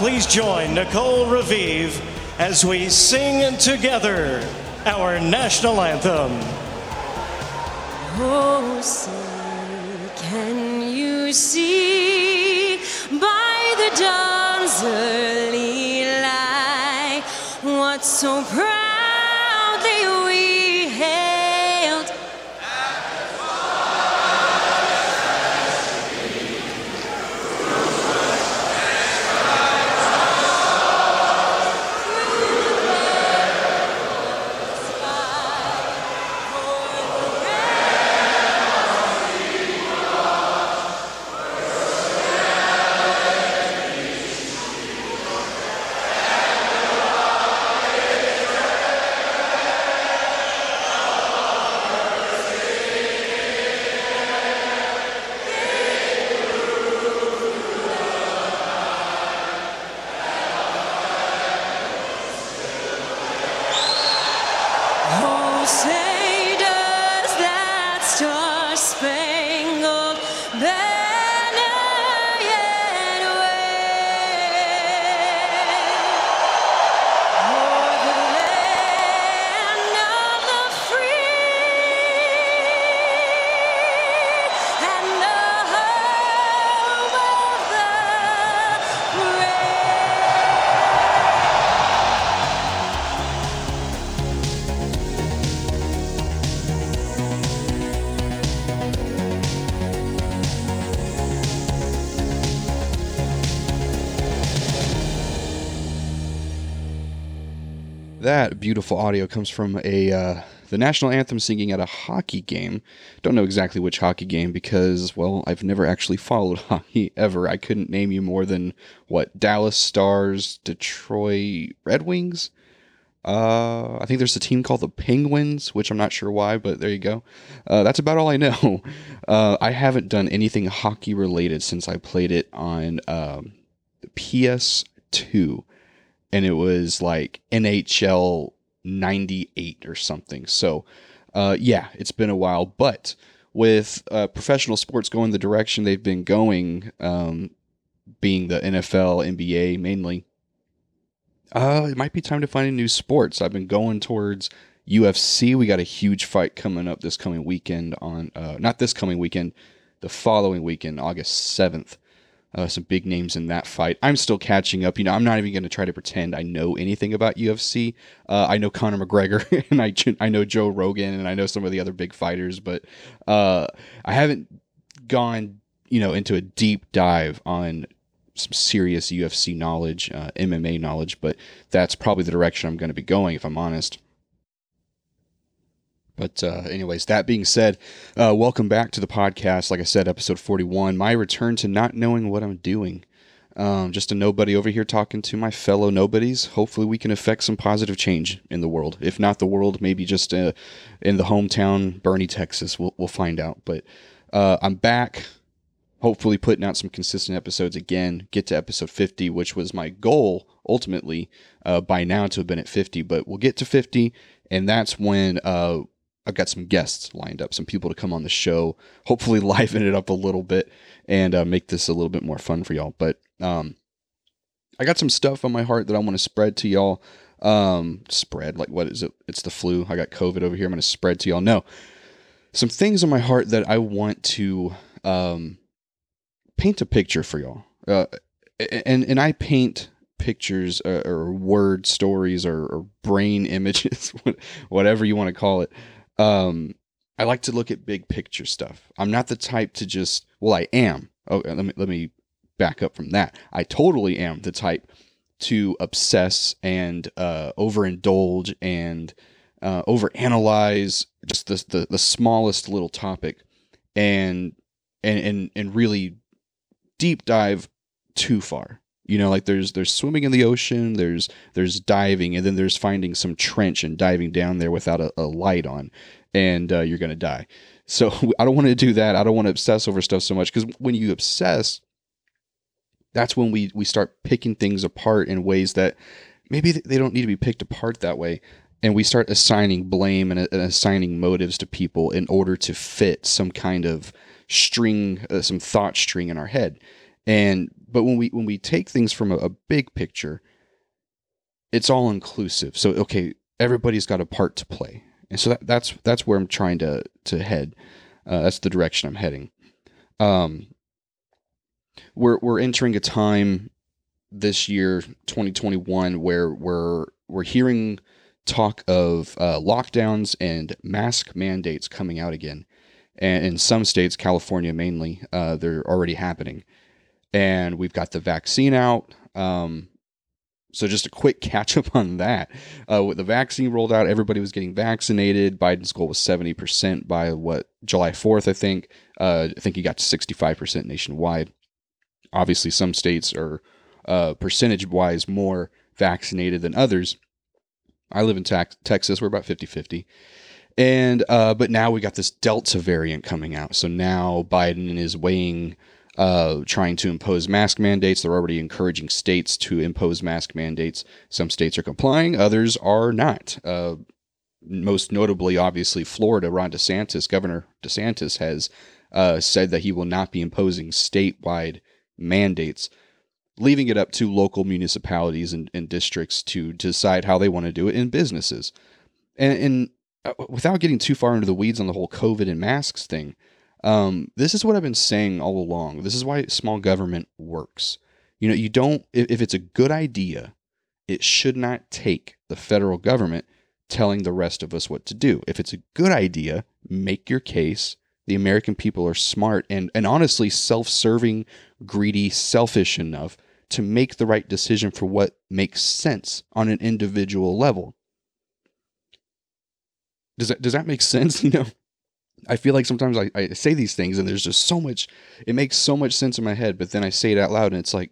please join Nicole Revive as we sing together our national anthem. Oh, say, can you see by the dawn's early light what so proudly That beautiful audio comes from a uh, the national anthem singing at a hockey game. Don't know exactly which hockey game because well, I've never actually followed hockey ever. I couldn't name you more than what Dallas Stars, Detroit Red Wings. Uh, I think there's a team called the Penguins, which I'm not sure why, but there you go. Uh, that's about all I know. Uh, I haven't done anything hockey related since I played it on um, the PS2 and it was like NHL 98 or something. So, uh, yeah, it's been a while. But with uh, professional sports going the direction they've been going, um, being the NFL, NBA mainly, uh, it might be time to find a new sports. I've been going towards UFC. We got a huge fight coming up this coming weekend on, uh, not this coming weekend, the following weekend, August 7th. Uh, some big names in that fight. I'm still catching up. You know, I'm not even going to try to pretend I know anything about UFC. Uh, I know Conor McGregor and I I know Joe Rogan and I know some of the other big fighters, but uh, I haven't gone you know into a deep dive on some serious UFC knowledge, uh, MMA knowledge. But that's probably the direction I'm going to be going if I'm honest. But uh, anyways, that being said, uh, welcome back to the podcast. Like I said, episode 41. My return to not knowing what I'm doing. Um, just a nobody over here talking to my fellow nobodies. Hopefully, we can affect some positive change in the world. If not the world, maybe just uh, in the hometown, Boerne, Texas. We'll, we'll find out. But uh, I'm back. Hopefully, putting out some consistent episodes again. Get to episode 50, which was my goal ultimately uh, by now to have been at 50. But we'll get to 50, and that's when uh, I've got some guests lined up, some people to come on the show, hopefully liven it up a little bit and uh, make this a little bit more fun for y'all. But um, I got some stuff on my heart that I want to spread to y'all. Um, spread like what is it? It's the flu. I got COVID over here. I'm going to spread to y'all. No, some things on my heart that I want to um, paint a picture for y'all. Uh, and and I paint pictures uh, or word stories or, or brain images, whatever you want to call it. Um, I like to look at big picture stuff. I'm not the type to just well, I am. Oh, let me let me back up from that. I totally am the type to obsess and uh, overindulge and uh, overanalyze just the, the the smallest little topic, and and and and really deep dive too far. You know, like there's there's swimming in the ocean, there's there's diving, and then there's finding some trench and diving down there without a, a light on, and uh, you're gonna die. So I don't want to do that. I don't want to obsess over stuff so much because when you obsess, that's when we we start picking things apart in ways that maybe they don't need to be picked apart that way and we start assigning blame and, and assigning motives to people in order to fit some kind of string uh, some thought string in our head And but when we when we take things from a, a big picture, it's all inclusive. So okay, everybody's got a part to play, and so that, that's that's where I'm trying to to head. Uh, that's the direction I'm heading. Um, we're we're entering a time this year, 2021, where we're we're hearing talk of uh, lockdowns and mask mandates coming out again, and in some states, California mainly, uh, they're already happening, and we've got the vaccine out. Um, so just a quick catch up on that. Uh, with the vaccine rolled out, everybody was getting vaccinated. Biden's goal was 70% by what July 4th, I think. Uh, I think he got to 65% nationwide. Obviously, some states are uh, percentage wise more vaccinated than others. I live in Tex- Texas. We're about 50 50. And, uh, but now we got this Delta variant coming out. So now Biden is weighing uh, trying to impose mask mandates. They're already encouraging states to impose mask mandates. Some states are complying, others are not. Uh, most notably, obviously, Florida, Ron DeSantis, Governor DeSantis, has uh, said that he will not be imposing statewide mandates, leaving it up to local municipalities and, and districts to decide how they want to do it in businesses. And, and uh, without getting too far into the weeds on the whole COVID and masks thing, um, this is what I've been saying all along. This is why small government works. You know, you don't, if, if it's a good idea, it should not take the federal government telling the rest of us what to do. If it's a good idea, make your case. The American people are smart and, and honestly self serving, greedy, selfish enough to make the right decision for what makes sense on an individual level. Does that, does that make sense? You know, I feel like sometimes I, I say these things and there's just so much, it makes so much sense in my head, but then I say it out loud and it's like,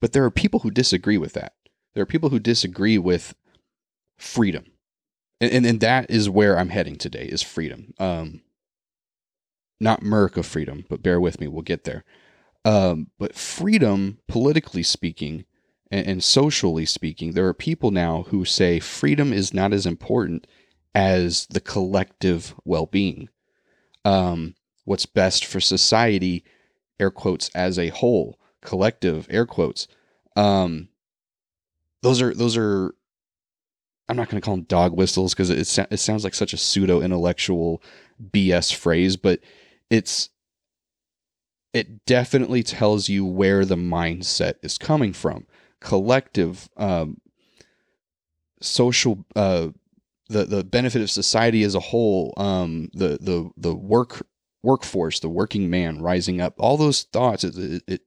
but there are people who disagree with that. There are people who disagree with freedom. And, and, and that is where I'm heading today is freedom. Um, not Merc of freedom, but bear with me, we'll get there. Um, but freedom, politically speaking, and, and socially speaking, there are people now who say freedom is not as important as the collective well being um, what's best for society, air quotes, as a whole, collective, air quotes. Um, those are those are. I'm not going to call them dog whistles because it it sounds like such a pseudo intellectual BS phrase, but it's it definitely tells you where the mindset is coming from. Collective, um, social uh, the the benefit of society as a whole, um, the the the work workforce, the working man rising up, all those thoughts, it, it, it,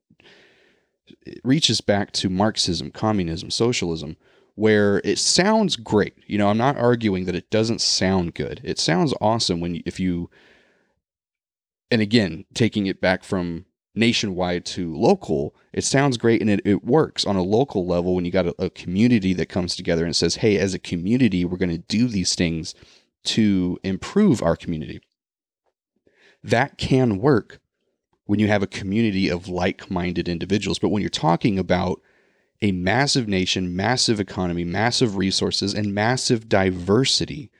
reaches back to Marxism, communism, socialism, where it sounds great. You know, I'm not arguing that it doesn't sound good. It sounds awesome when if you, and again, taking it back from nationwide to local, it sounds great and it, it works on a local level when you got a, a community that comes together and says, hey, as a community, we're going to do these things to improve our community. That can work when you have a community of like minded individuals. But when you're talking about a massive nation, massive economy, massive resources, and massive diversity,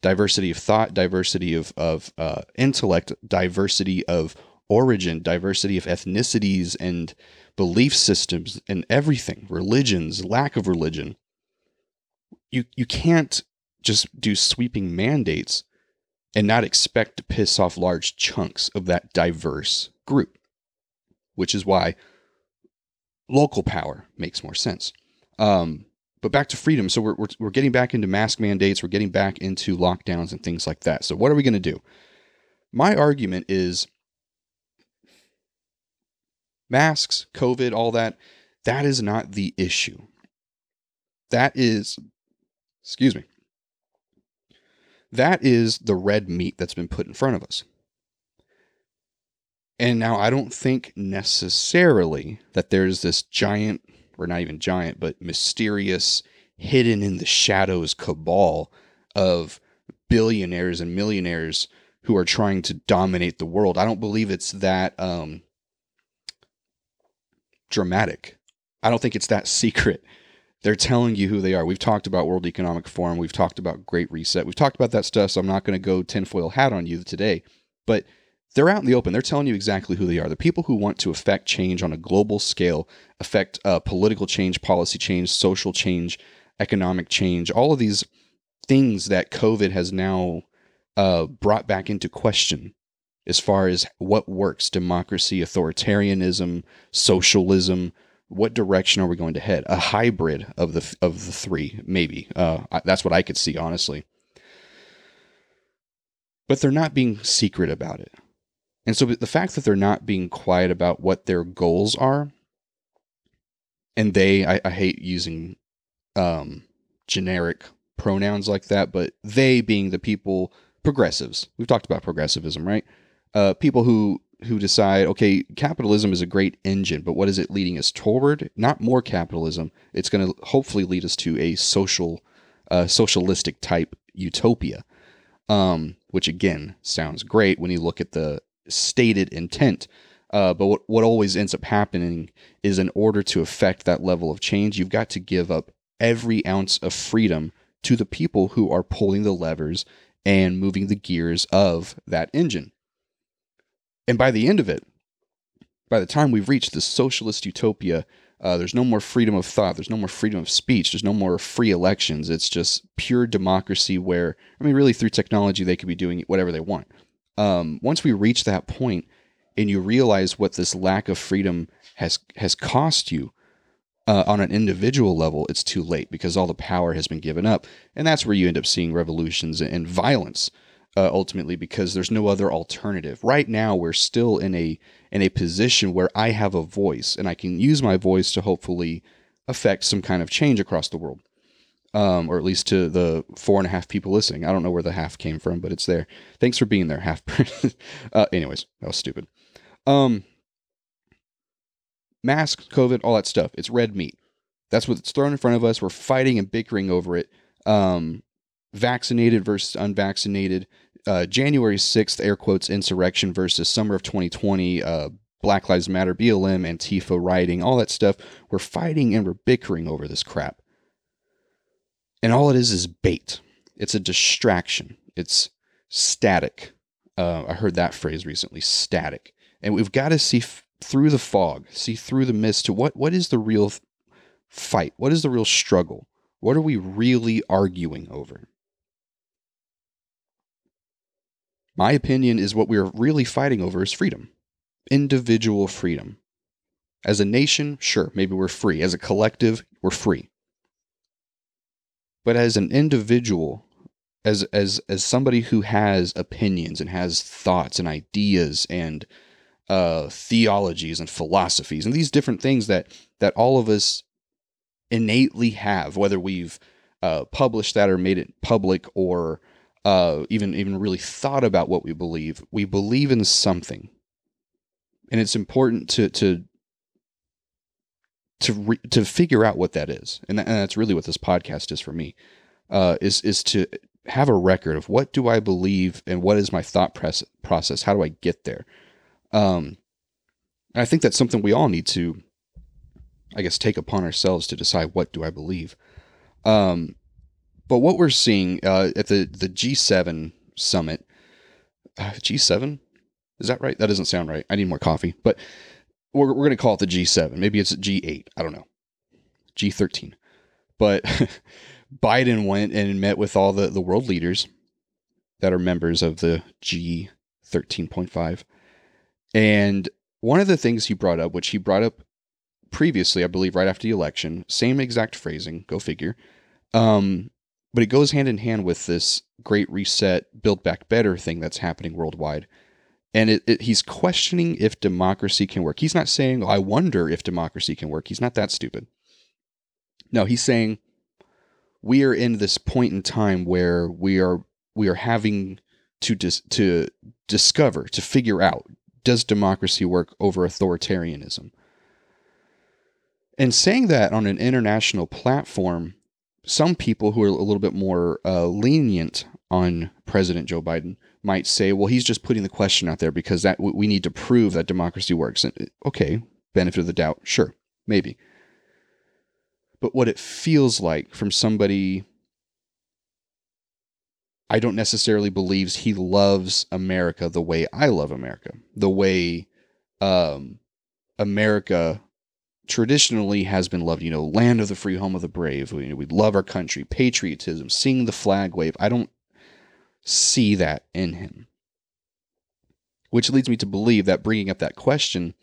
diversity of thought, diversity of, of uh, intellect, diversity of origin, diversity of ethnicities and belief systems and everything, religions, lack of religion. You you can't just do sweeping mandates and not expect to piss off large chunks of that diverse group, which is why local power makes more sense. Um, but back to freedom. So we're, we're, we're getting back into mask mandates. We're getting back into lockdowns and things like that. So what are we going to do? My argument is masks, COVID, all that, that is not the issue. That is, excuse me, that is the red meat that's been put in front of us. And now I don't think necessarily that there's this giant, or not even giant, but mysterious, hidden in the shadows cabal of billionaires and millionaires who are trying to dominate the world. I don't believe it's that um, dramatic. I don't think it's that secret. They're telling you who they are. We've talked about World Economic Forum. We've talked about Great Reset. We've talked about that stuff, so I'm not going to go tinfoil hat on you today. But they're out in the open. They're telling you exactly who they are. The people who want to affect change on a global scale, affect uh, political change, policy change, social change, economic change, all of these things that COVID has now uh, brought back into question as far as what works democracy, authoritarianism, socialism. What direction are we going to head? A hybrid of the of the three, maybe. Uh, that's what I could see, honestly. But they're not being secret about it. And so the fact that they're not being quiet about what their goals are, and they, I, I hate using um, generic pronouns like that, but they being the people, progressives. We've talked about progressivism, right? Uh, people who who decide, okay, capitalism is a great engine, but what is it leading us toward? Not more capitalism. It's going to hopefully lead us to a social, uh, socialistic type utopia, um, which again sounds great when you look at the stated intent. Uh, but what, what always ends up happening is in order to affect that level of change, you've got to give up every ounce of freedom to the people who are pulling the levers and moving the gears of that engine. And by the end of it, by the time we've reached this socialist utopia, uh, there's no more freedom of thought. There's no more freedom of speech. There's no more free elections. It's just pure democracy where, I mean, really through technology, they could be doing whatever they want. Um, once we reach that point and you realize what this lack of freedom has, has cost you uh, on an individual level, it's too late because all the power has been given up. And that's where you end up seeing revolutions and violence uh, ultimately because there's no other alternative. Right now, we're still in a in a position where I have a voice and I can use my voice to hopefully affect some kind of change across the world, um, or at least to the four and a half people listening. I don't know where the half came from, but it's there. Thanks for being there, half. uh, anyways, that was stupid. Um, masks, COVID, all that stuff. It's red meat. That's what's thrown in front of us. We're fighting and bickering over it. Um, vaccinated versus unvaccinated. Uh, January 6th, air quotes, insurrection versus summer of 2020, uh, Black Lives Matter, BLM, Antifa rioting, all that stuff. We're fighting and we're bickering over this crap. And all it is is bait. It's a distraction. It's static. Uh, I heard that phrase recently static. And we've got to see f- through the fog, see through the mist to what, what is the real fight? What is the real struggle? What are we really arguing over? My opinion is what we're really fighting over is freedom, individual freedom. As a nation, sure, maybe we're free. As a collective, we're free. But as an individual, as as as somebody who has opinions and has thoughts and ideas and uh, theologies and philosophies and these different things that that all of us innately have, whether we've uh, published that or made it public or uh, even even really thought about what we believe. We believe in something, and it's important to to to re- to figure out what that is, and, and that's really what this podcast is for me. Uh, is is to have a record of what do I believe and what is my thought press- process. How do I get there? Um, I think that's something we all need to, I guess, take upon ourselves to decide what do I believe. Um, but what we're seeing uh, at the the G7 summit, uh, G7, is that right? That doesn't sound right. I need more coffee. But we're we're gonna call it the G7. Maybe it's G8. I don't know. G13. But Biden went and met with all the the world leaders that are members of the G13.5, and one of the things he brought up, which he brought up previously, I believe, right after the election, same exact phrasing. Go figure. Um, but it goes hand in hand with this great reset, build back better thing that's happening worldwide. And it, it, he's questioning if democracy can work. He's not saying, oh, I wonder if democracy can work. He's not that stupid. No, he's saying we are in this point in time where we are we are having to dis, to discover, to figure out does democracy work over authoritarianism? And saying that on an international platform some people who are a little bit more uh, lenient on President Joe Biden might say, well, he's just putting the question out there because that we need to prove that democracy works. And okay, benefit of the doubt, sure, maybe. But what it feels like from somebody I don't necessarily believes he loves America the way I love America, the way um, America traditionally has been loved. You know, land of the free, home of the brave. We, we love our country, patriotism, seeing the flag wave. I don't see that in him, which leads me to believe that bringing up that question,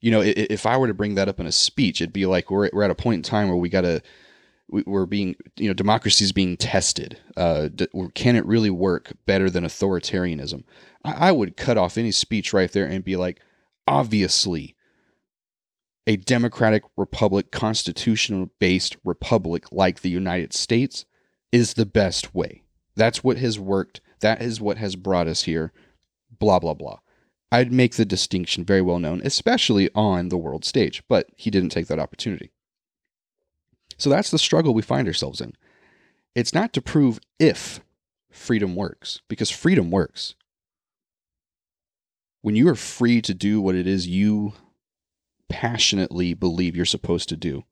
you know, if I were to bring that up in a speech, it'd be like we're we're at a point in time where we got to we- we're being you know democracy is being tested uh, can it really work better than authoritarianism I would cut off any speech right there and be like obviously a democratic republic constitutional based republic like the united states is the best way. That's what has worked. That is what has brought us here. Blah blah blah. I'd make the distinction very well known especially on the world stage but he didn't take that opportunity. So that's the struggle we find ourselves in. It's not to prove if freedom works, because freedom works. When you are free to do what it is you passionately believe you're supposed to do,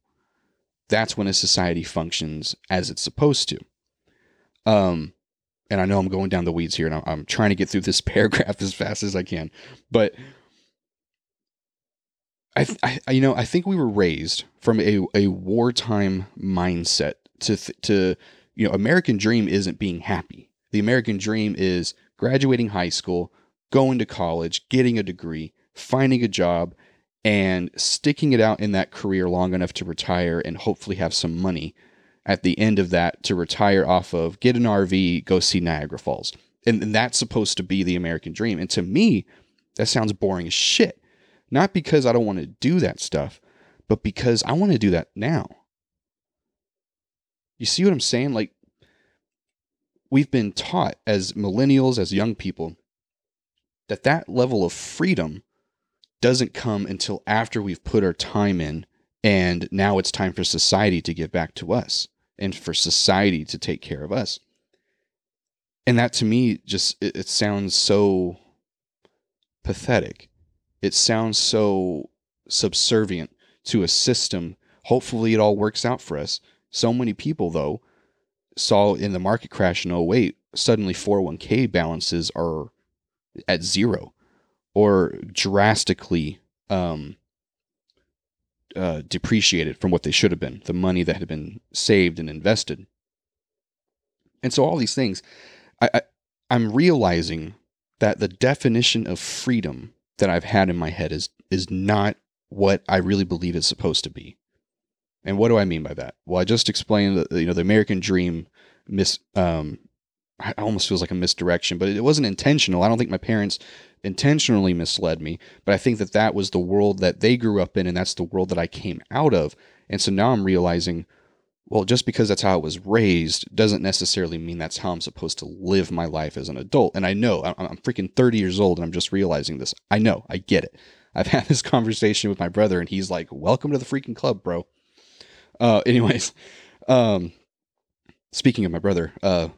that's when a society functions as it's supposed to. Um, and I know I'm going down the weeds here, and I'm, I'm trying to get through this paragraph as fast as I can, but I, I, you know, I think we were raised from a, a wartime mindset to, th- to, you know, American dream isn't being happy. The American dream is graduating high school, going to college, getting a degree, finding a job, and sticking it out in that career long enough to retire and hopefully have some money at the end of that to retire off of, get an RV, go see Niagara Falls. And, and that's supposed to be the American dream. And to me, that sounds boring as shit. Not because I don't want to do that stuff, but because I want to do that now. You see what I'm saying? Like, we've been taught as millennials, as young people, that that level of freedom doesn't come until after we've put our time in and now it's time for society to give back to us and for society to take care of us. And that to me just it, it sounds so pathetic it sounds so subservient to a system. Hopefully, it all works out for us. So many people, though, saw in the market crash in 08, suddenly 401k balances are at zero or drastically um, uh, depreciated from what they should have been, the money that had been saved and invested. And so, all these things, I, I, I'm realizing that the definition of freedom that I've had in my head is is not what I really believe it's supposed to be. And what do I mean by that? Well, I just explained that you know the American dream mis um it almost feels like a misdirection, but it wasn't intentional. I don't think my parents intentionally misled me, but I think that that was the world that they grew up in and that's the world that I came out of. And so now I'm realizing well, just because that's how I was raised doesn't necessarily mean that's how I'm supposed to live my life as an adult. And I know I'm, I'm freaking 30 years old and I'm just realizing this. I know, I get it. I've had this conversation with my brother and he's like, "Welcome to the freaking club, bro." Uh, anyways, um, speaking of my brother, uh,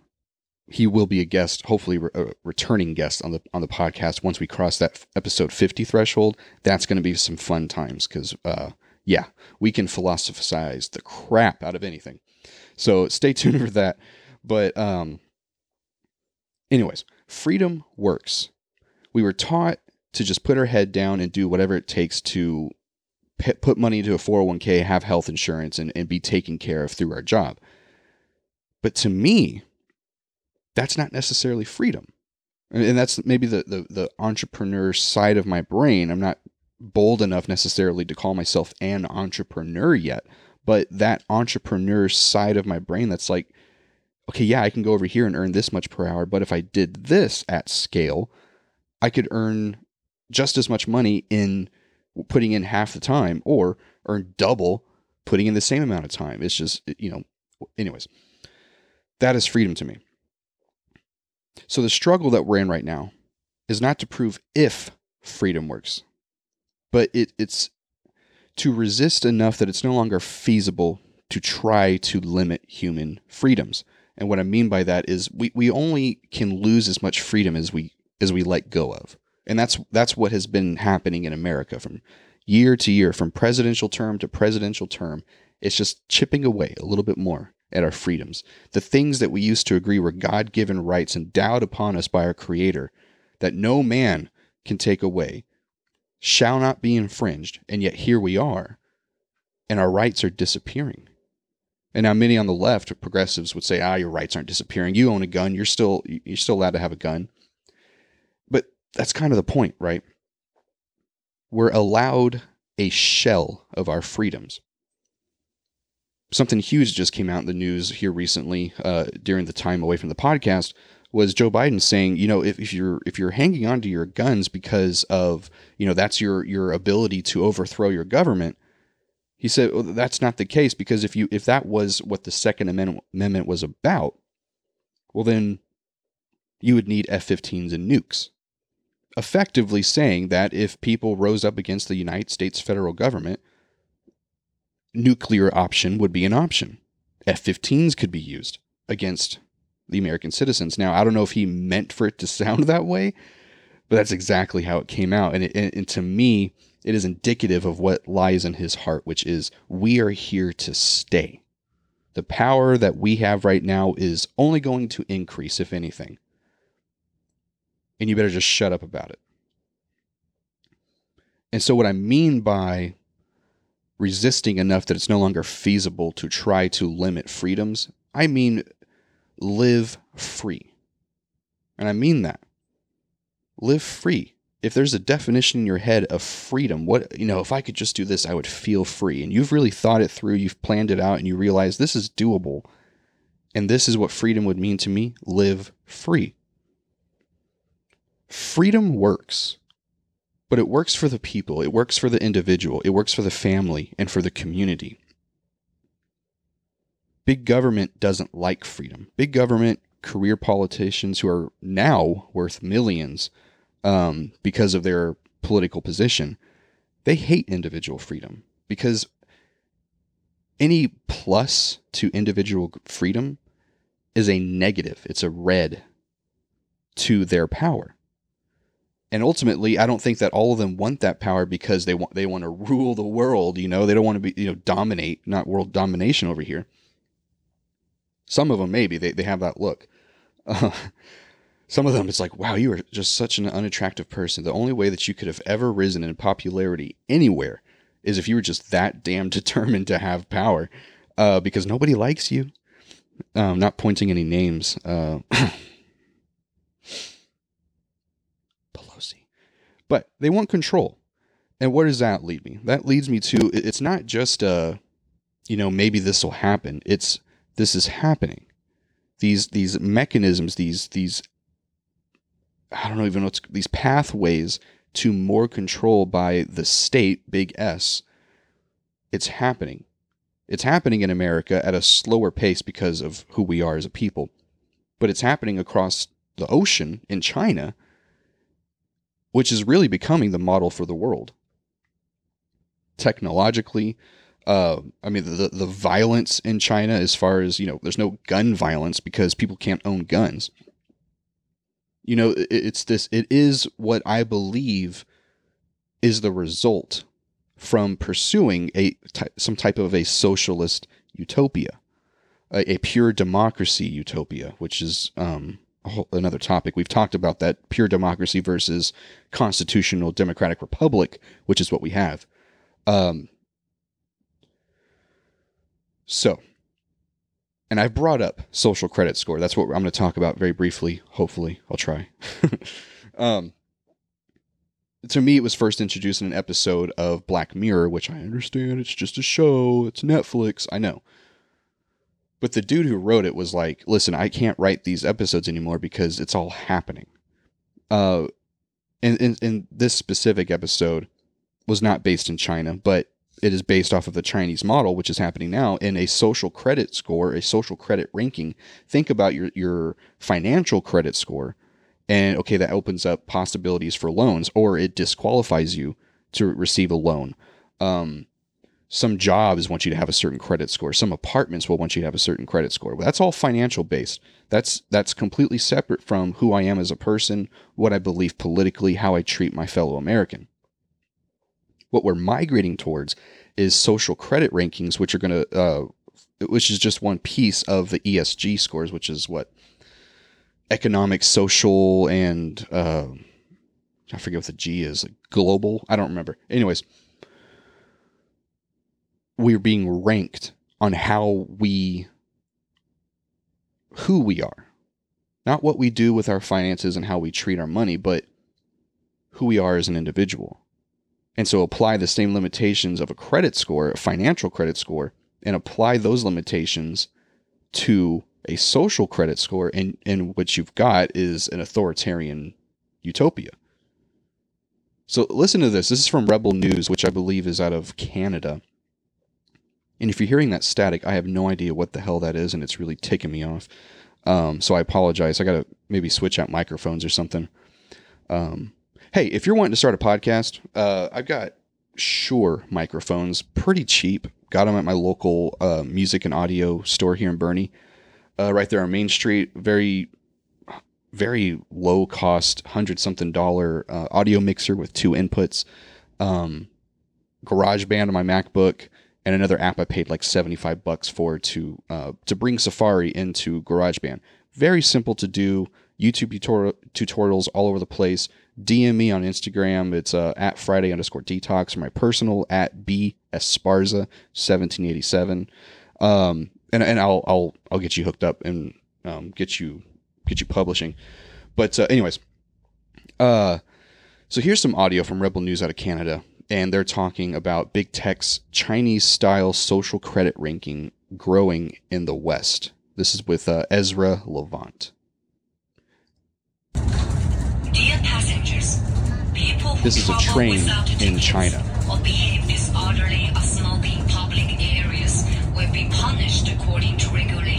he will be a guest, hopefully re- a returning guest on the on the podcast once we cross that episode 50 threshold. That's going to be some fun times because, uh, yeah, we can philosophize the crap out of anything. So stay tuned for that. But um, anyways, freedom works. We were taught to just put our head down and do whatever it takes to put money into a 401k, have health insurance, and, and be taken care of through our job. But to me, that's not necessarily freedom. And that's maybe the, the, the entrepreneur side of my brain. I'm not bold enough necessarily to call myself an entrepreneur yet, but that entrepreneur side of my brain that's like, okay, yeah, I can go over here and earn this much per hour, but if I did this at scale, I could earn just as much money in putting in half the time or earn double putting in the same amount of time. It's just, you know, anyways, that is freedom to me. So the struggle that we're in right now is not to prove if freedom works, but it, it's to resist enough that it's no longer feasible to try to limit human freedoms. And what I mean by that is we, we only can lose as much freedom as we as we let go of. And that's that's what has been happening in America from year to year, from presidential term to presidential term. It's just chipping away a little bit more at our freedoms. The things that we used to agree were God given rights endowed upon us by our Creator that no man can take away shall not be infringed. And yet here we are, and our rights are disappearing. And now many on the left, progressives, would say, "Ah, your rights aren't disappearing. You own a gun. You're still you're still allowed to have a gun." But that's kind of the point, right? We're allowed a shell of our freedoms. Something huge just came out in the news here recently uh, during the time away from the podcast was Joe Biden saying, you know, if, if you're if you're hanging on to your guns because of you know that's your your ability to overthrow your government, he said well, that's not the case because if you if that was what the Second Amendment, was about, well then you would need F-15s and nukes, effectively saying that if people rose up against the United States federal government, nuclear option would be an option. F-15s could be used against the American citizens. Now, I don't know if he meant for it to sound that way, but that's exactly how it came out. And, it, and, and to me, it is indicative of what lies in his heart, which is we are here to stay. The power that we have right now is only going to increase, if anything. And you better just shut up about it. And so, what I mean by resisting enough that it's no longer feasible to try to limit freedoms, I mean live free. And I mean that. Live free. If there's a definition in your head of freedom, what, you know, if I could just do this, I would feel free. And you've really thought it through, you've planned it out, and you realize this is doable. And this is what freedom would mean to me live free. Freedom works, but it works for the people, it works for the individual, it works for the family, and for the community big government doesn't like freedom. Big government, career politicians who are now worth millions um, because of their political position, they hate individual freedom because any plus to individual freedom is a negative. It's a red to their power. And ultimately, I don't think that all of them want that power because they want they want to rule the world. You know, they don't want to be you know dominate, not world domination over here. Some of them, maybe they, they have that look. Uh, some of them, it's like, wow, you are just such an unattractive person. The only way that you could have ever risen in popularity anywhere is if you were just that damn determined to have power, uh, because nobody likes you. Um, not pointing any names. Uh, but they want control. And where does that lead me? That leads me to it's not just uh, you know, maybe this will happen. It's this is happening. These these mechanisms, these these I don't know even what's these pathways to more control by the state, big S. It's happening. It's happening in America at a slower pace because of who we are as a people. But it's happening across the ocean in China, which is really becoming the model for the world. Technologically, uh, I mean, the the violence in China, as far as you know, there's no gun violence because people can't own guns. You know, it, it's this. It is what I believe is the result from pursuing a some type of a socialist utopia, a, a pure democracy utopia, which is um, whole, another topic. We've talked about that pure democracy versus constitutional democratic republic, which is what we have. Um, so, and I've brought up social credit score. That's what I'm going to talk about very briefly. Hopefully, I'll try. um, to me, it was first introduced in an episode of Black Mirror, which I understand it's just a show, it's Netflix. I know. But the dude who wrote it was like, listen, I can't write these episodes anymore because it's all happening. Uh, and, and, this specific episode was not based in China, but it is based off of the Chinese model, which is happening now in a social credit score, a social credit ranking. Think about your, your financial credit score. And okay, that opens up possibilities for loans, or it disqualifies you to receive a loan. Um, some jobs want you to have a certain credit score. Some apartments will want you to have a certain credit score. That's all financial based. That's that's completely separate from who I am as a person, what I believe politically, how I treat my fellow American. What we're migrating towards is social credit rankings, which are going to, uh, which is just one piece of the ESG scores, which is what economic, social, and uh, I forget what the G is, like global. I don't remember. Anyways, we're being ranked on how we, who we are, not what we do with our finances and how we treat our money, but who we are as an individual. And so apply the same limitations of a credit score, a financial credit score, and apply those limitations to a social credit score, and, and what you've got is an authoritarian utopia. So listen to this. This is from Rebel News, which I believe is out of Canada. And if you're hearing that static, I have no idea what the hell that is, and it's really taking me off. Um, so I apologize. I got to maybe switch out microphones or something. Um, hey, if you're wanting to start a podcast, uh, I've got Shure microphones, pretty cheap. Got them at my local uh, music and audio store here in Boerne, uh, right there on Main Street. Very, very low cost, hundred something dollar uh, audio mixer with two inputs. Um, GarageBand on my MacBook, and another app I paid like seventy five bucks for to uh, to bring Safari into GarageBand. Very simple to do. YouTube tutor- tutorials all over the place. DM me on Instagram. It's uh, at Friday underscore detox my personal at B Esparza seventeen eighty seven. Um, and and I'll I'll I'll get you hooked up and um, get you get you publishing. But uh, anyways, uh, so here's some audio from Rebel News out of Canada, and they're talking about big tech's Chinese style social credit ranking growing in the West. This is with uh, Ezra Levant. Dear passengers, people who This is a train in China. or behave disorderly or public areas will be punished according to regulations,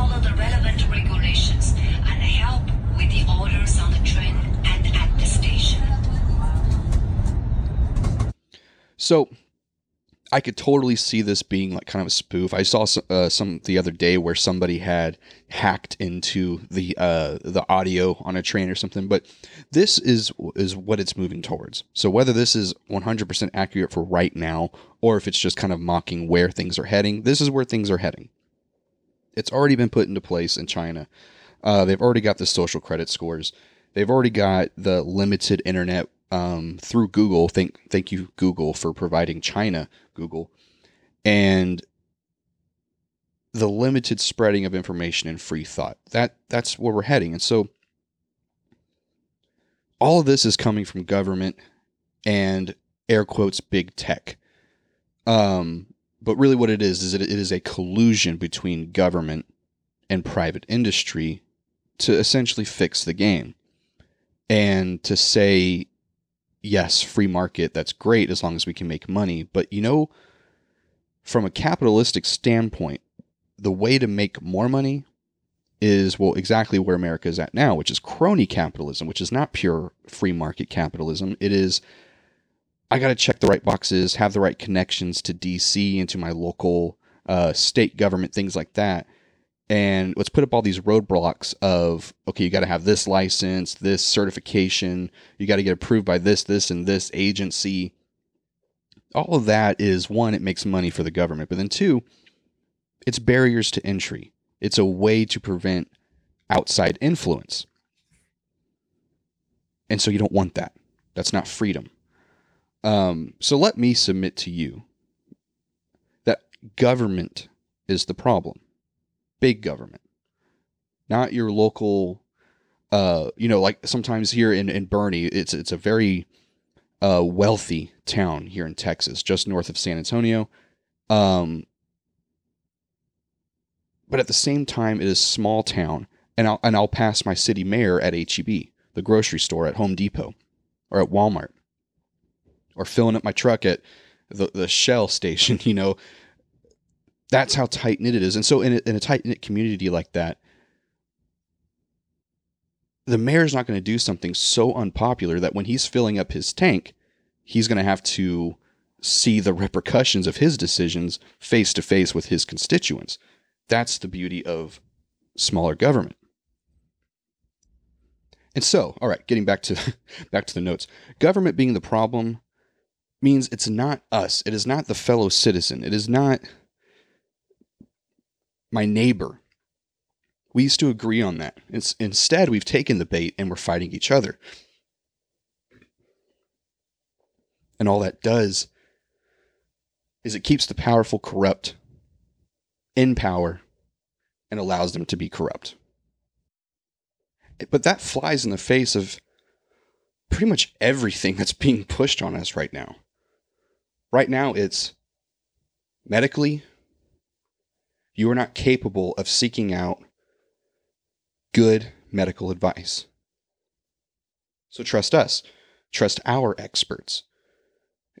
follow the relevant regulations and help with the orders on the train and at the station. So I could totally see this being like kind of a spoof. I saw some, uh, some the other day where somebody had hacked into the uh, the audio on a train or something. But this is is what it's moving towards. So whether this is 100% accurate for right now, or if it's just kind of mocking where things are heading, this is where things are heading. It's already been put into place in China. Uh, they've already got the social credit scores. They've already got the limited internet um, through Google. Thank thank you Google for providing China Google, and the limited spreading of information and free thought. That that's where we're heading. And so all of this is coming from government and air quotes big tech. Um, but really, what it is is it, it is a collusion between government and private industry to essentially fix the game. And to say yes free market that's great as long as we can make money. But you know from a capitalistic standpoint the way to make more money is well exactly where america is at now which is crony capitalism which is not pure free market capitalism. It is i got to check the right boxes have the right connections to dc and to my local uh, state government things like that. And let's put up all these roadblocks of okay you got to have this license this certification you got to get approved by this this and this agency. All of that is one it makes money for the government but then two it's barriers to entry. It's a way to prevent outside influence. And so you don't want that. That's not freedom um, so let me submit to you that government is the problem big government, not your local. Uh, you know, like sometimes here in in Boerne, it's it's a very uh, wealthy town here in Texas, just north of San Antonio. Um, but at the same time, it is small town, and I'll and I'll pass my city mayor at HEB, the grocery store at Home Depot, or at Walmart, or filling up my truck at the the Shell station. You know, that's how tight knit it is. And so, in a, in a tight knit community like that, the mayor's not going to do something so unpopular that when he's filling up his tank, he's going to have to see the repercussions of his decisions face to face with his constituents. That's the beauty of smaller government. And so, all right, getting back to back to the notes. Government being the problem means it's not us. It is not the fellow citizen. It is not my neighbor. We used to agree on that. It's, instead, we've taken the bait and we're fighting each other. And all that does is it keeps the powerful corrupt in power and allows them to be corrupt. But that flies in the face of pretty much everything that's being pushed on us right now. Right now, it's medically, you are not capable of seeking out good medical advice. So trust us, trust our experts.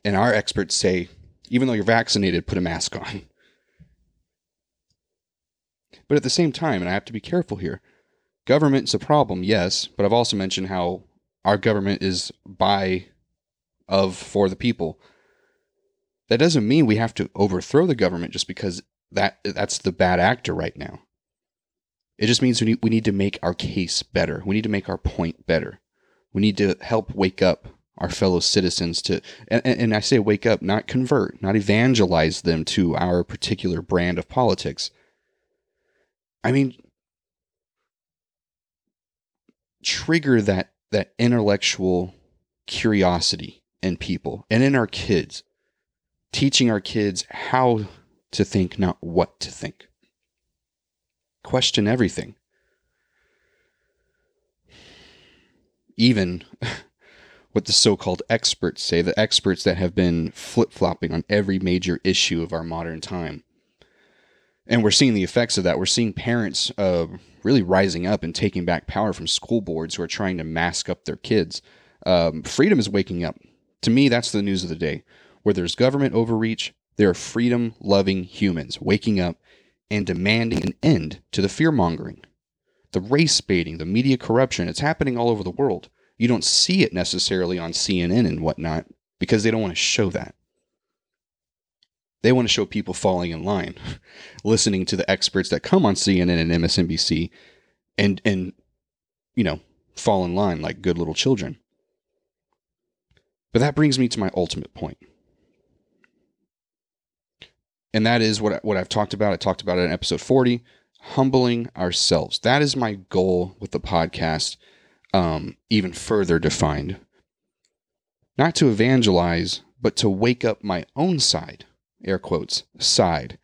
And our experts say, even though you're vaccinated, put a mask on. But at the same time, and I have to be careful here, government's a problem, yes, but I've also mentioned how our government is by, of, for the people. That doesn't mean we have to overthrow the government just because that that's the bad actor right now. It just means we need, we need to make our case better. We need to make our point better. We need to help wake up our fellow citizens to, and, and I say wake up, not convert, not evangelize them to our particular brand of politics. I mean, trigger that that intellectual curiosity in people and in our kids, teaching our kids how to think, not what to think. Question everything. Even what the so called experts say, the experts that have been flip flopping on every major issue of our modern time. And we're seeing the effects of that. We're seeing parents uh, really rising up and taking back power from school boards who are trying to mask up their kids. Um, freedom is waking up. To me, that's the news of the day. Where there's government overreach, there are freedom loving humans waking up and demanding an end to the fear mongering, the race baiting, the media corruption. It's happening all over the world. You don't see it necessarily on CNN and whatnot because they don't want to show that. They want to show people falling in line, listening to the experts that come on CNN and MSNBC and and you know, fall in line like good little children. But that brings me to my ultimate point. And that is what, what I've talked about. I talked about it in episode 40 humbling ourselves. That is my goal with the podcast, um, even further defined. Not to evangelize, but to wake up my own side, air quotes, side,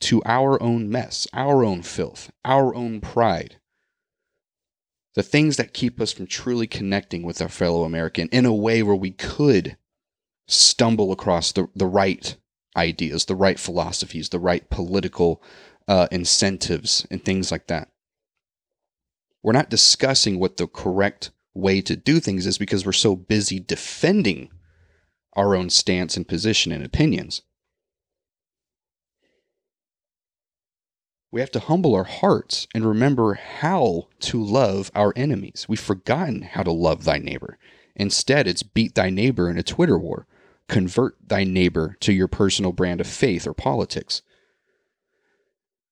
to our own mess, our own filth, our own pride. The things that keep us from truly connecting with our fellow American in a way where we could stumble across the, the right ideas, the right philosophies, the right political uh, incentives, and things like that. We're not discussing what the correct way to do things is because we're so busy defending our own stance and position and opinions. We have to humble our hearts and remember how to love our enemies. We've forgotten how to love thy neighbor. Instead, it's beat thy neighbor in a Twitter war convert thy neighbor to your personal brand of faith or politics.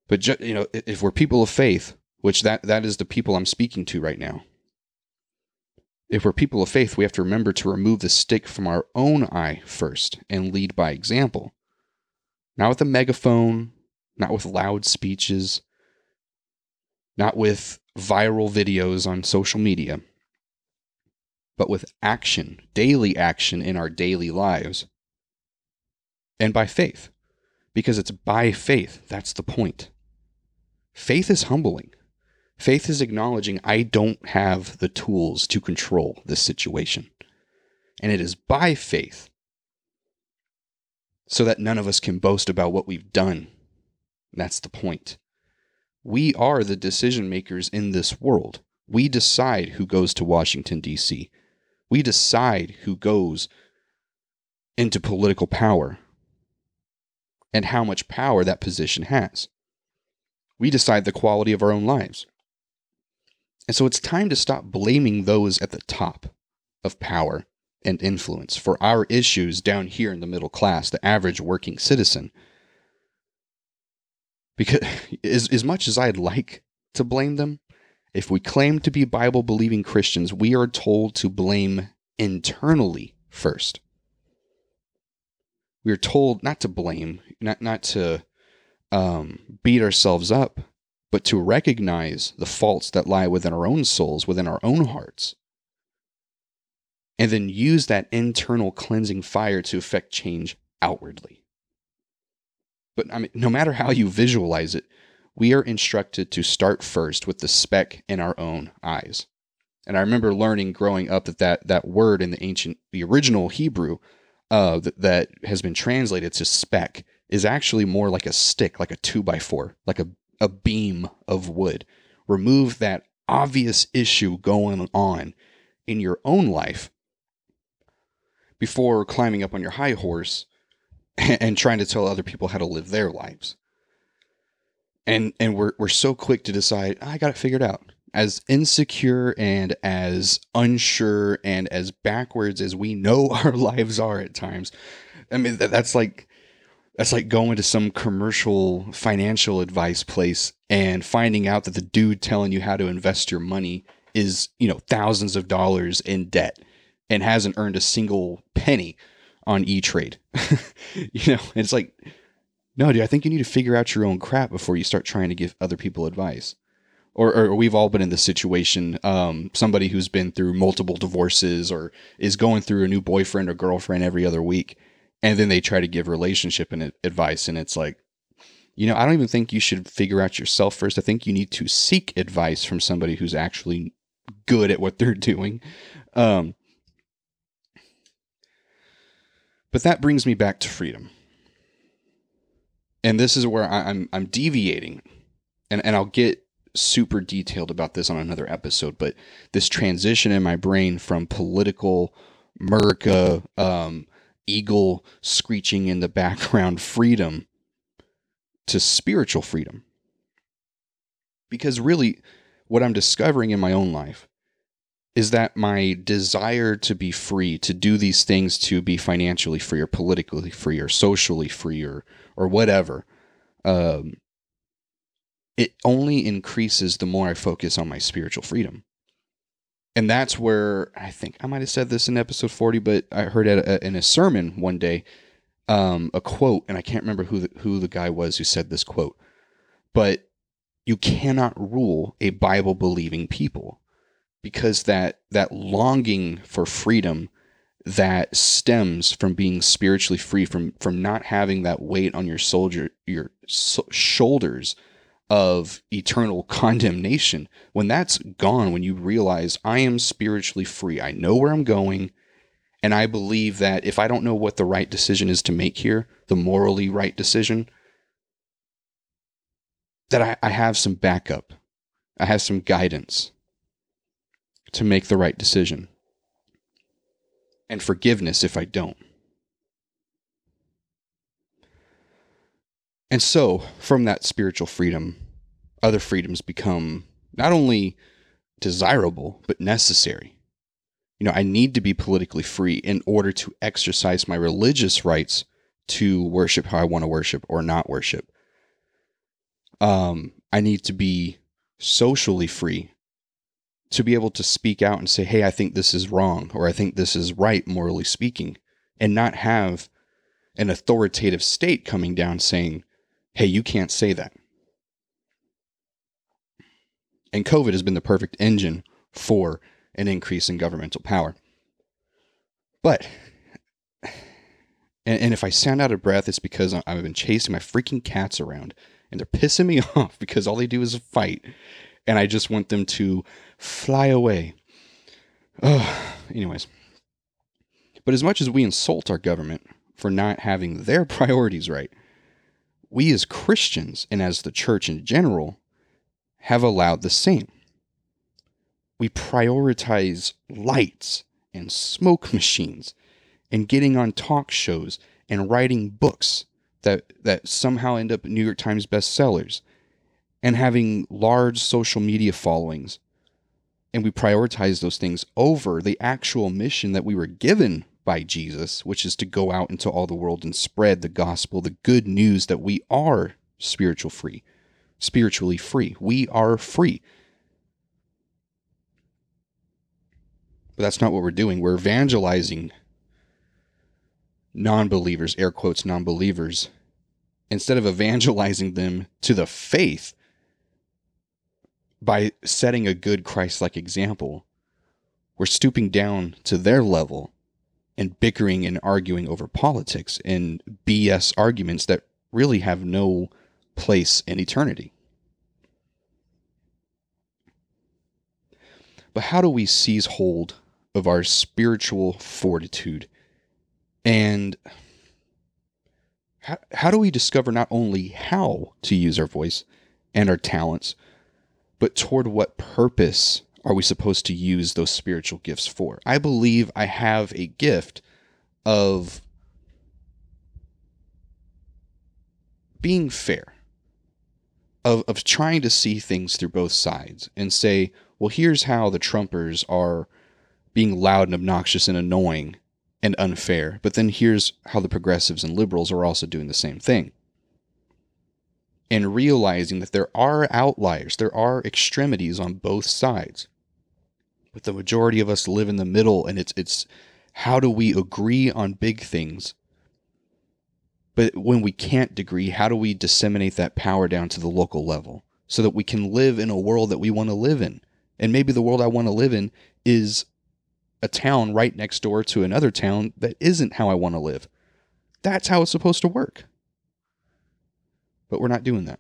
But ju- you know, if we're people of faith, which that that is the people I'm speaking to right now. If we're people of faith, we have to remember to remove the stick from our own eye first and lead by example. Not with a megaphone, not with loud speeches, not with viral videos on social media but with action, daily action in our daily lives. And by faith, because it's by faith. That's the point. Faith is humbling. Faith is acknowledging I don't have the tools to control this situation. And it is by faith so that none of us can boast about what we've done. That's the point. We are the decision makers in this world. We decide who goes to Washington, D.C. We decide who goes into political power and how much power that position has. We decide the quality of our own lives. And so it's time to stop blaming those at the top of power and influence for our issues down here in the middle class, the average working citizen. Because as, as much as I'd like to blame them, if we claim to be Bible believing Christians, we are told to blame internally first. We are told not to blame, not, not to um, beat ourselves up, but to recognize the faults that lie within our own souls, within our own hearts, and then use that internal cleansing fire to effect change outwardly. But I mean, no matter how you visualize it, we are instructed to start first with the speck in our own eyes. And I remember learning growing up that that, that word in the ancient, the original Hebrew, uh, that, that has been translated to speck is actually more like a stick, like a two by four, like a, a beam of wood. Remove that obvious issue going on in your own life before climbing up on your high horse and trying to tell other people how to live their lives. And and we're we're so quick to decide, I got it figured out. As insecure and as unsure and as backwards as we know our lives are at times. I mean that, that's like that's like going to some commercial financial advice place and finding out that the dude telling you how to invest your money is, you know, thousands of dollars in debt and hasn't earned a single penny on E Trade. you know, it's like, no, dude, I think you need to figure out your own crap before you start trying to give other people advice. Or, or we've all been in this situation. Um, somebody who's been through multiple divorces or is going through a new boyfriend or girlfriend every other week, and then they try to give relationship and advice, and it's like, you know, I don't even think you should figure out yourself first. I think you need to seek advice from somebody who's actually good at what they're doing. Um, but that brings me back to freedom. And this is where I, I'm I'm deviating, and and I'll get super detailed about this on another episode. But this transition in my brain from political, America, um, eagle screeching in the background freedom to spiritual freedom. Because really, what I'm discovering in my own life is that my desire to be free, to do these things, to be financially free or politically free or socially free or, or whatever, um, it only increases the more I focus on my spiritual freedom. And that's where I think I might have said this in episode 40, but I heard it in a sermon one day um, a quote, and I can't remember who the, who the guy was who said this quote, but you cannot rule a Bible believing people because that that longing for freedom that stems from being spiritually free from from not having that weight on your soldier your so- shoulders of eternal condemnation. When that's gone when you realize I am spiritually free. I know where I'm going and I believe that if I don't know what the right decision is to make here the morally right decision that I, I have some backup. I have some guidance to make the right decision and forgiveness if I don't. And so, from that spiritual freedom, other freedoms become not only desirable, but necessary. You know, I need to be politically free in order to exercise my religious rights to worship how I want to worship or not worship. Um, I need to be socially free to be able to speak out and say, hey, I think this is wrong or I think this is right, morally speaking, and not have an authoritative state coming down saying, hey, you can't say that. And COVID has been the perfect engine for an increase in governmental power. But, and, and if I sound out of breath, it's because I've been chasing my freaking cats around and they're pissing me off because all they do is fight. And I just want them to fly away. Anyways. But as much as we insult our government for not having their priorities right, we as Christians and as the church in general have allowed the same. We prioritize lights and smoke machines and getting on talk shows and writing books that, that somehow end up New York Times bestsellers and having large social media followings and we prioritize those things over the actual mission that we were given by Jesus, which is to go out into all the world and spread the gospel, the good news that we are spiritual free, spiritually free. We are free. But that's not what we're doing. We're evangelizing non believers, air quotes, non believers, instead of evangelizing them to the faith by setting a good Christ like example. We're stooping down to their level and bickering and arguing over politics and BS arguments that really have no place in eternity. But how do we seize hold of our spiritual fortitude? And how, how do we discover not only how to use our voice and our talents, but toward what purpose are we supposed to use those spiritual gifts for? I believe I have a gift of being fair, of, of trying to see things through both sides and say, well, here's how the Trumpers are being loud and obnoxious and annoying and unfair, but then here's how the progressives and liberals are also doing the same thing. And realizing that there are outliers, there are extremities on both sides. But the majority of us live in the middle and it's it's how do we agree on big things? But when we can't agree how do we disseminate that power down to the local level so that we can live in a world that we want to live in? And maybe the world i want to live in is a town right next door to another town that isn't how i want to live. That's how it's supposed to work but we're not doing that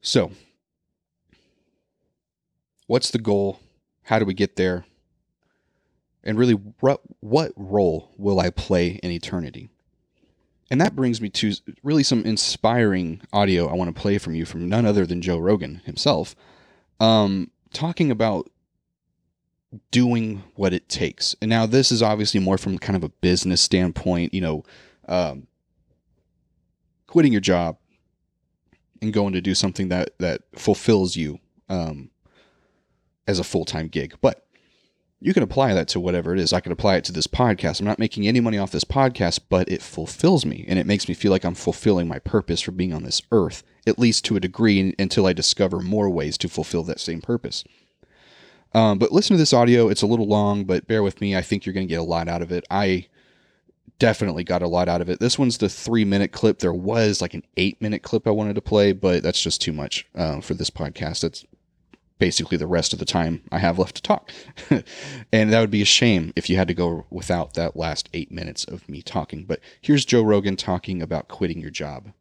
so what's the goal? How do we get there? And really, what, what role will I play in eternity? And that brings me to really some inspiring audio I want to play from you from none other than Joe Rogan himself, um, talking about doing what it takes. And now this is obviously more from kind of a business standpoint, you know, um, quitting your job and going to do something that that fulfills you um, as a full time gig. But you can apply that to whatever it is. I can apply it to this podcast. I'm not making any money off this podcast, but it fulfills me and it makes me feel like I'm fulfilling my purpose for being on this earth, at least to a degree until I discover more ways to fulfill that same purpose. Um, but listen to this audio. It's a little long, but bear with me. I think you're going to get a lot out of it. I definitely got a lot out of it. This one's the three minute clip. There was like an eight minute clip I wanted to play, but that's just too much uh, for this podcast. It's basically the rest of the time I have left to talk. and that would be a shame if you had to go without that last eight minutes of me talking. But here's Joe Rogan talking about quitting your job.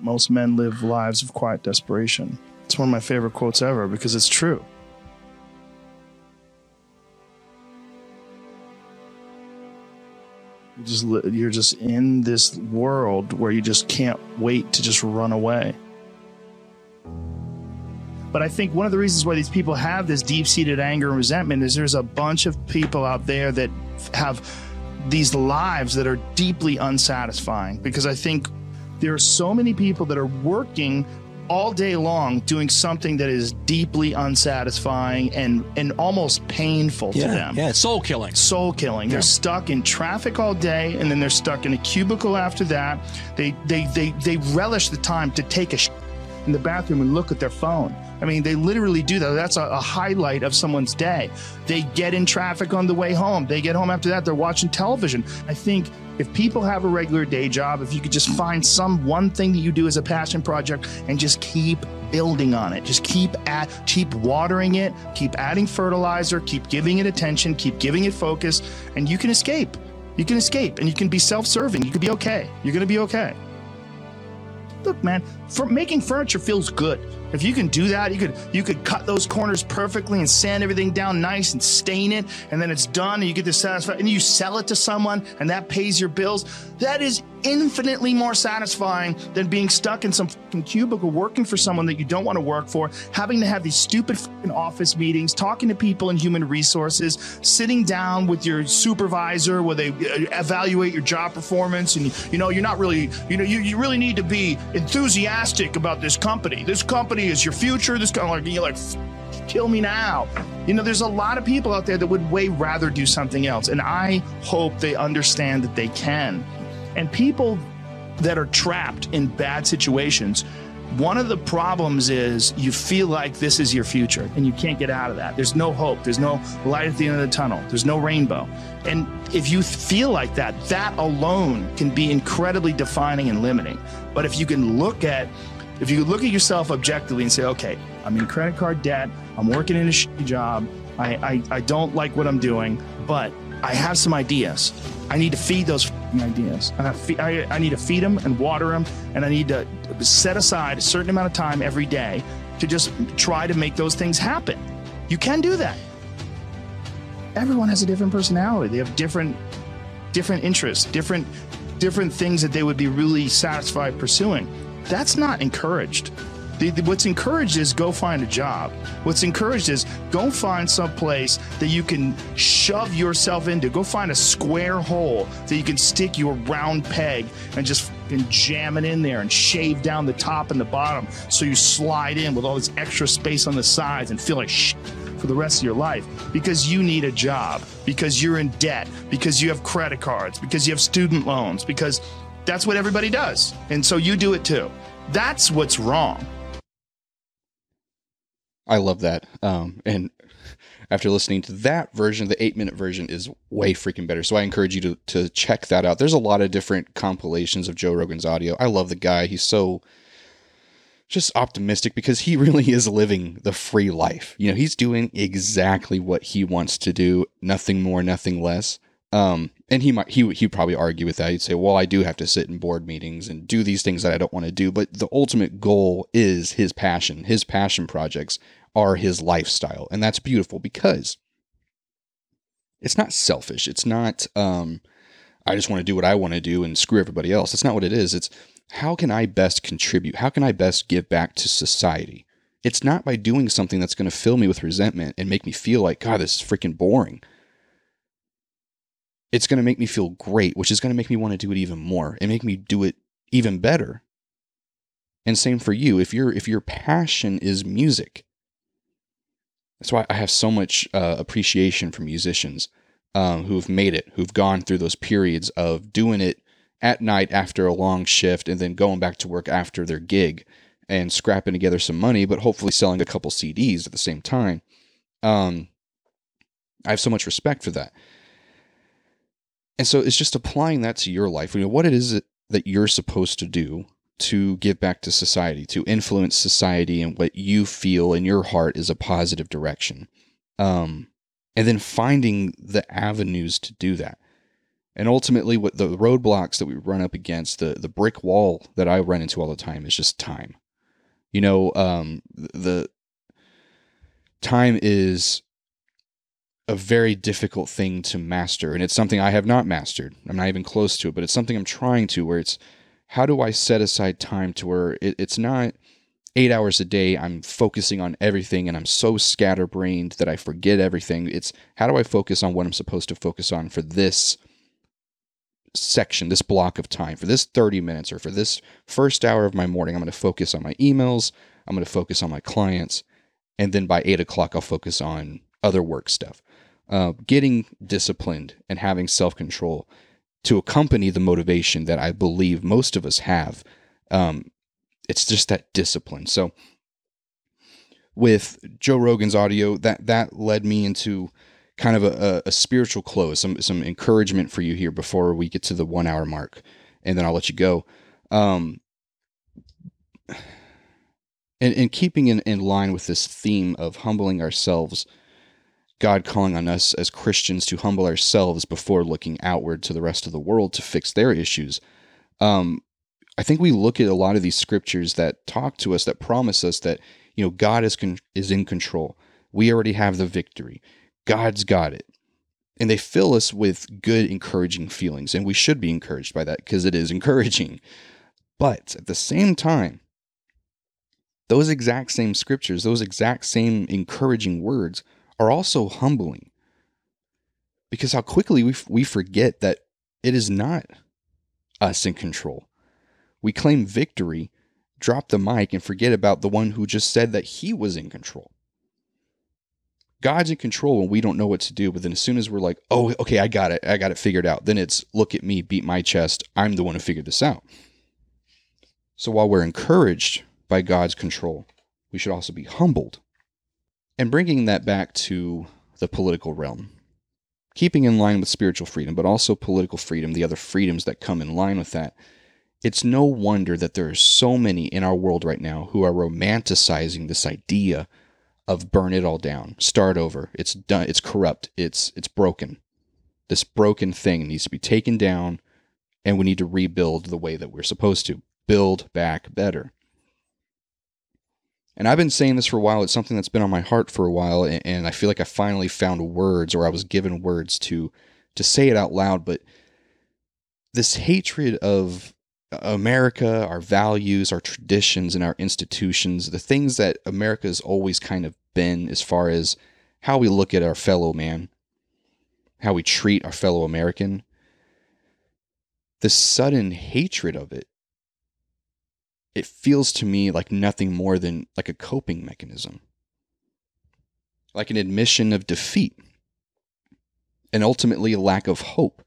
Most men live lives of quiet desperation. It's one of my favorite quotes ever because it's true. Just you're just in this world where you just can't wait to just run away. But I think one of the reasons why these people have this deep-seated anger and resentment is there's a bunch of people out there that have these lives that are deeply unsatisfying because I think there are so many people that are working all day long doing something that is deeply unsatisfying and and almost painful to them yeah, soul killing. soul killing. They're stuck in traffic all day, and then they're stuck in a cubicle after that. They they they they relish the time to take a sh- in the bathroom and look at their phone. I mean, they literally do that. That's a, a highlight of someone's day. They get in traffic on the way home. They get home after that. They're watching television. I think if people have a regular day job, if you could just find some one thing that you do as a passion project and just keep building on it, just keep at keep watering it, keep adding fertilizer, keep giving it attention, keep giving it focus, and you can escape. You can escape and you can be self-serving. You can be okay. You're gonna be okay look man for making furniture feels good. If you can do that you could you could cut those corners perfectly and sand everything down nice and stain it and then it's done and you get this satisfaction and you sell it to someone and that pays your bills. That is infinitely more satisfying than being stuck in some fucking cubicle working for someone that you don't want to work for having to have these stupid fucking office meetings talking to people in human resources sitting down with your supervisor where they uh, evaluate your job performance and you know you're not really you know you, you really need to be enthusiastic about this company this company is your future this kind of like you're like kill me now. You know, there's a lot of people out there that would way rather do something else. And I hope they understand that they can. And people that are trapped in bad situations, one of the problems is you feel like this is your future and you can't get out of that. There's no hope. There's no light at the end of the tunnel. There's no rainbow. And if you feel like that, that alone can be incredibly defining and limiting. But if you can look at if you look at yourself objectively and say, okay, I'm in credit card debt, I'm working in a shitty job, I, I, I don't like what I'm doing, but I have some ideas. I need to feed those ideas. And I, fe- I, I need to feed them and water them, and I need to set aside a certain amount of time every day to just try to make those things happen. You can do that. Everyone has a different personality. They have different different interests, different different things that they would be really satisfied pursuing. That's not encouraged. The, the- what's encouraged is go find a job. What's encouraged is go find some place that you can shove yourself into. Go find a square hole that you can stick your round peg and just fucking jam it in there and shave down the top and the bottom so you slide in with all this extra space on the sides and feel like shit for the rest of your life because you need a job, because you're in debt, because you have credit cards, because you have student loans, because that's what everybody does. And so you do it too. That's what's wrong. I love that. Um, and after listening to that version, the eight minute version is way freaking better. So I encourage you to to check that out. There's a lot of different compilations of Joe Rogan's audio. I love the guy. He's so just optimistic because he really is living the free life. You know, he's doing exactly what he wants to do, nothing more, nothing less. Um, and he might he he'd probably argue with that. He'd say, "Well, I do have to sit in board meetings and do these things that I don't want to do." But the ultimate goal is his passion. His passion projects are his lifestyle, and that's beautiful because it's not selfish. It's not um, I just want to do what I want to do and screw everybody else. That's not what it is. It's how can I best contribute? How can I best give back to society? It's not by doing something that's going to fill me with resentment and make me feel like, God, this is freaking boring. It's going to make me feel great, which is going to make me want to do it even more and make me do it even better. And same for you. If your if your passion is music, that's why I have so much uh, appreciation for musicians um, who've made it, who've gone through those periods of doing it at night after a long shift and then going back to work after their gig and scrapping together some money, but hopefully selling a couple CDs at the same time. Um, I have so much respect for that. And so it's just applying that to your life. You know, what it is that, you're supposed to do to give back to society, to influence society and what you feel in your heart is a positive direction. Um, and then finding the avenues to do that. And ultimately, what the roadblocks that we run up against, the the brick wall that I run into all the time is just time. You know, um, the time is a very difficult thing to master, and it's something I have not mastered. I'm not even close to it, but it's something I'm trying to. Where it's how do I set aside time to where it, it's not eight hours a day i'm focusing on everything and i'm so scatterbrained that i forget everything it's how do i focus on what i'm supposed to focus on for this section this block of time for this 30 minutes or for this first hour of my morning i'm going to focus on my emails i'm going to focus on my clients and then by eight o'clock i'll focus on other work stuff uh, getting disciplined and having self-control to accompany the motivation that i believe most of us have um, it's just that discipline. So with Joe Rogan's audio, that that led me into kind of a, a, spiritual close, some some encouragement for you here before we get to the one hour mark, and then I'll let you go. Um, and, and keeping in, in line with this theme of humbling ourselves, God calling on us as Christians to humble ourselves before looking outward to the rest of the world to fix their issues. Um, I think we look at a lot of these scriptures that talk to us, that promise us that you know God is con- is in control. We already have the victory. God's got it, and they fill us with good, encouraging feelings, and we should be encouraged by that because it is encouraging. But at the same time, those exact same scriptures, those exact same encouraging words, are also humbling. Because how quickly we we forget that it is not us in control we claim victory, drop the mic, and forget about the one who just said that he was in control. God's in control when we don't know what to do, but then as soon as we're like, oh, okay, I got it, I got it figured out, then it's look at me, beat my chest, I'm the one who figured this out. So while we're encouraged by God's control, we should also be humbled. And bringing that back to the political realm, keeping in line with spiritual freedom, but also political freedom, the other freedoms that come in line with that, it's no wonder that there are so many in our world right now who are romanticizing this idea of burn it all down, start over. It's done. It's corrupt. It's it's broken. This broken thing needs to be taken down, and we need to rebuild the way that we're supposed to build back better. And I've been saying this for a while. It's something that's been on my heart for a while, and, and I feel like I finally found words, or I was given words to to say it out loud. But this hatred of America, our values, our traditions, and our institutions, the things that America has always kind of been as far as how we look at our fellow man, how we treat our fellow American, the sudden hatred of it, it feels to me like nothing more than like a coping mechanism, like an admission of defeat, and ultimately a lack of hope.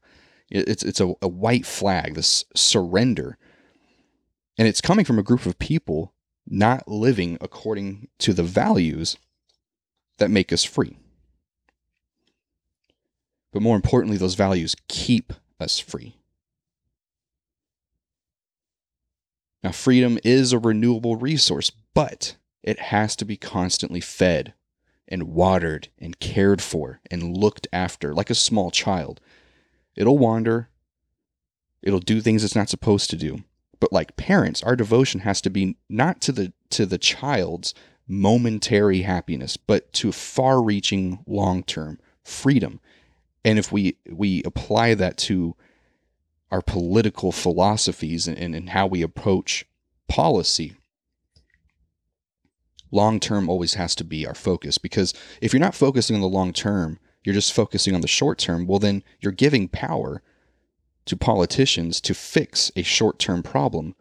It's it's a, a white flag, this surrender. And it's coming from a group of people not living according to the values that make us free. But more importantly, those values keep us free. Now, freedom is a renewable resource, but it has to be constantly fed and watered and cared for and looked after like a small child. It'll wander, it'll do things it's not supposed to do. But like parents, our devotion has to be not to the to the child's momentary happiness, but to far-reaching long-term freedom. And if we we apply that to our political philosophies and, and how we approach policy, long term always has to be our focus. Because if you're not focusing on the long term, you're just focusing on the short term, well, then you're giving power to politicians to fix a short term problem,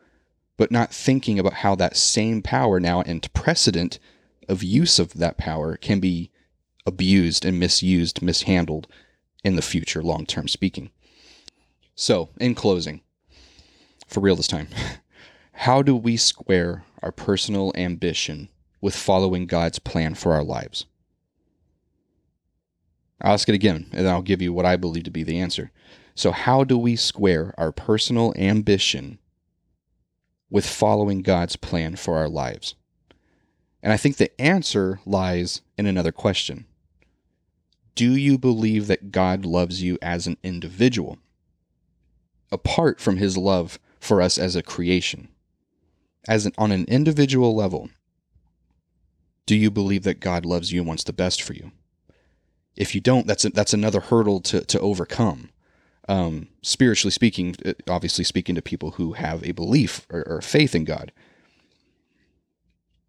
but not thinking about how that same power now and precedent of use of that power can be abused and misused, mishandled in the future, long term speaking. So, in closing, for real this time, how do we square our personal ambition with following God's plan for our lives? I'll ask it again, and then I'll give you what I believe to be the answer. So, how do we square our personal ambition with following God's plan for our lives? And I think the answer lies in another question Do you believe that God loves you as an individual, apart from his love for us as a creation? As an, on an individual level, do you believe that God loves you and wants the best for you? If you don't, that's a, that's another hurdle to to overcome. Um, spiritually speaking, uh, obviously speaking to people who have a belief or, or faith in God.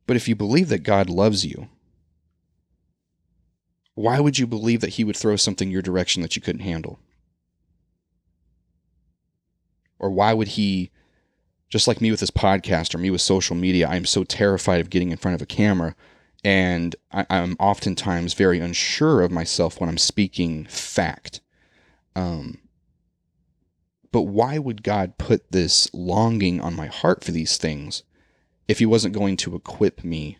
But if you believe that God loves you, why would you believe that He would throw something your direction that you couldn't handle? Or why would He, just like me with this podcast or me with social media, I'm so terrified of getting in front of a camera and I, am oftentimes very unsure of myself when I'm speaking fact. Um, but why would God put this longing on my heart for these things if He wasn't going to equip me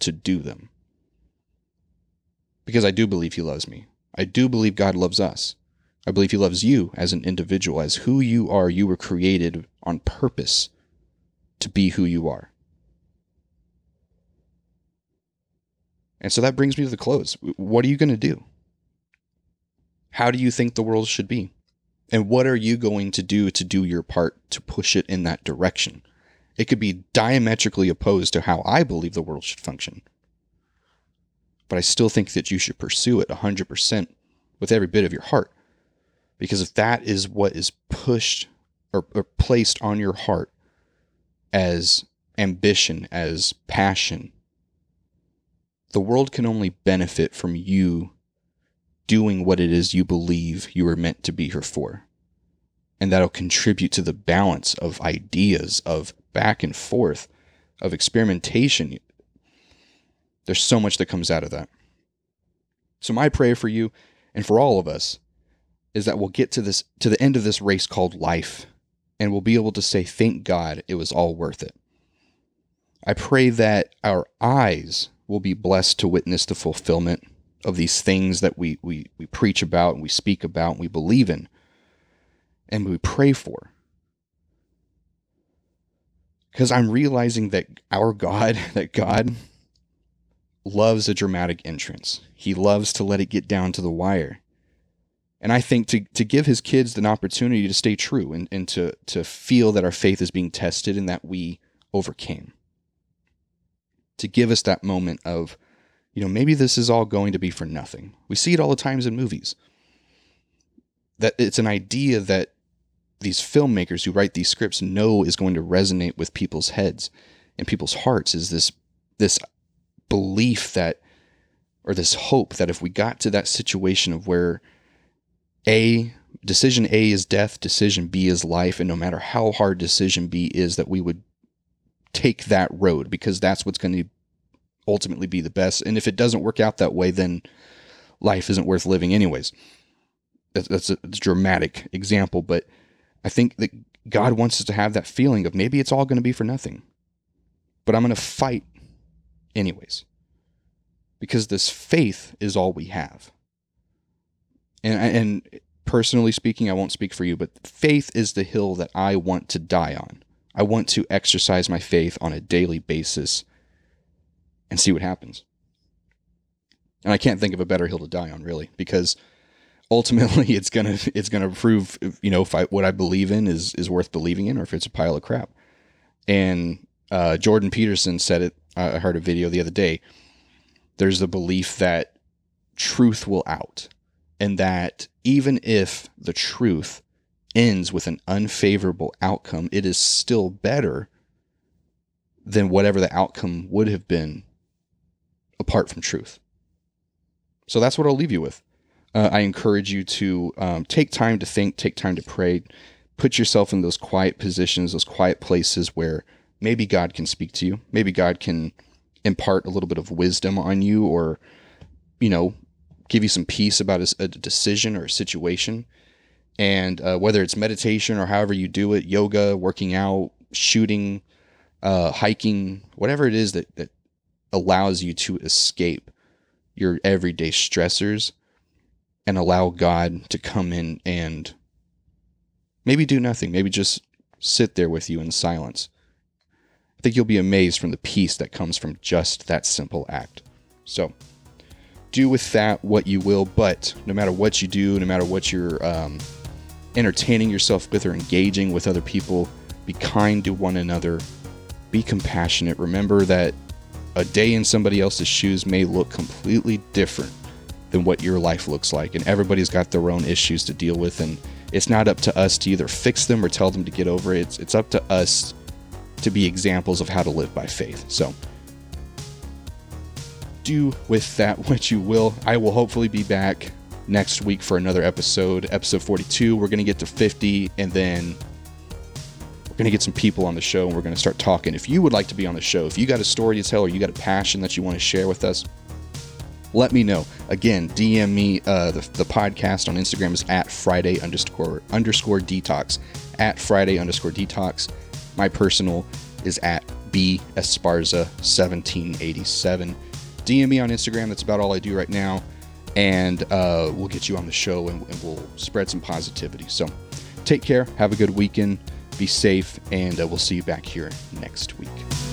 to do them? Because I do believe He loves me. I do believe God loves us. I believe He loves you as an individual, as who you are. You were created on purpose to be who you are. And so that brings me to the close. What are you going to do? How do you think the world should be? And what are you going to do to do your part to push it in that direction? It could be diametrically opposed to how I believe the world should function. But I still think that you should pursue it 100% with every bit of your heart. Because if that is what is pushed or, or placed on your heart as ambition, as passion, the world can only benefit from you doing what it is you believe you were meant to be here for. And that'll contribute to the balance of ideas, of back and forth, of experimentation. There's so much that comes out of that. So my prayer for you and for all of us is that we'll get to this to the end of this race called life and we'll be able to say thank God it was all worth it. I pray that our eyes will be blessed to witness the fulfillment of these things that we we, we preach about and we speak about and we believe in and we pray for. Because I'm realizing that our God, that God loves a dramatic entrance. He loves to let it get down to the wire. And I think to, to give his kids an opportunity to stay true and, and to, to feel that our faith is being tested and that we overcame. To give us that moment of, you know, maybe this is all going to be for nothing. We see it all the times in movies. That it's an idea that these filmmakers who write these scripts know is going to resonate with people's heads and people's hearts is this this belief that or this hope that if we got to that situation of where a decision A is death, decision B is life, and no matter how hard decision B is, that we would take that road because that's what's going to ultimately be the best. And if it doesn't work out that way, then life isn't worth living, anyways. That's, that's a, that's a dramatic example, but I think that God wants us to have that feeling of maybe it's all going to be for nothing, but I'm going to fight anyways because this faith is all we have. And and personally speaking, I won't speak for you, but faith is the hill that I want to die on. I want to exercise my faith on a daily basis and see what happens. And I can't think of a better hill to die on, really, because ultimately it's gonna it's gonna prove you know if I, what I believe in is is worth believing in, or if it's a pile of crap. And uh, Jordan Peterson said it. I heard a video the other day. There's the belief that truth will out, and that even if the truth ends with an unfavorable outcome, it is still better than whatever the outcome would have been apart from truth. So that's what I'll leave you with. Uh, I encourage you to um, take time to think, take time to pray, put yourself in those quiet positions, those quiet places where maybe God can speak to you. Maybe God can impart a little bit of wisdom on you or, you know, give you some peace about a, a decision or a situation. And uh, whether it's meditation or however you do it, yoga, working out, shooting, uh, hiking, whatever it is that, that allows you to escape your everyday stressors and allow God to come in and maybe do nothing, maybe just sit there with you in silence. I think you'll be amazed from the peace that comes from just that simple act. So, do with that what you will, but no matter what you do, no matter what you're um, entertaining yourself with or engaging with other people, be kind to one another, be compassionate. Remember that a day in somebody else's shoes may look completely different than what your life looks like. And everybody's got their own issues to deal with. And it's not up to us to either fix them or tell them to get over it. It's, it's up to us to be examples of how to live by faith. So do with that what you will. I will hopefully be back next week for another episode, episode 42. We're going to get to 50 and then we're going to get some people on the show and we're going to start talking. If you would like to be on the show, if you got a story to tell or you got a passion that you want to share with us, let me know. Again, DM me. Uh, the, the podcast on Instagram is at Friday underscore underscore detox. At Friday underscore detox. My personal is at B Esparza 1787. DM me on Instagram. That's about all I do right now. And uh, we'll get you on the show and, and we'll spread some positivity. So take care. Have a good weekend. Be safe. And uh, we'll see you back here next week.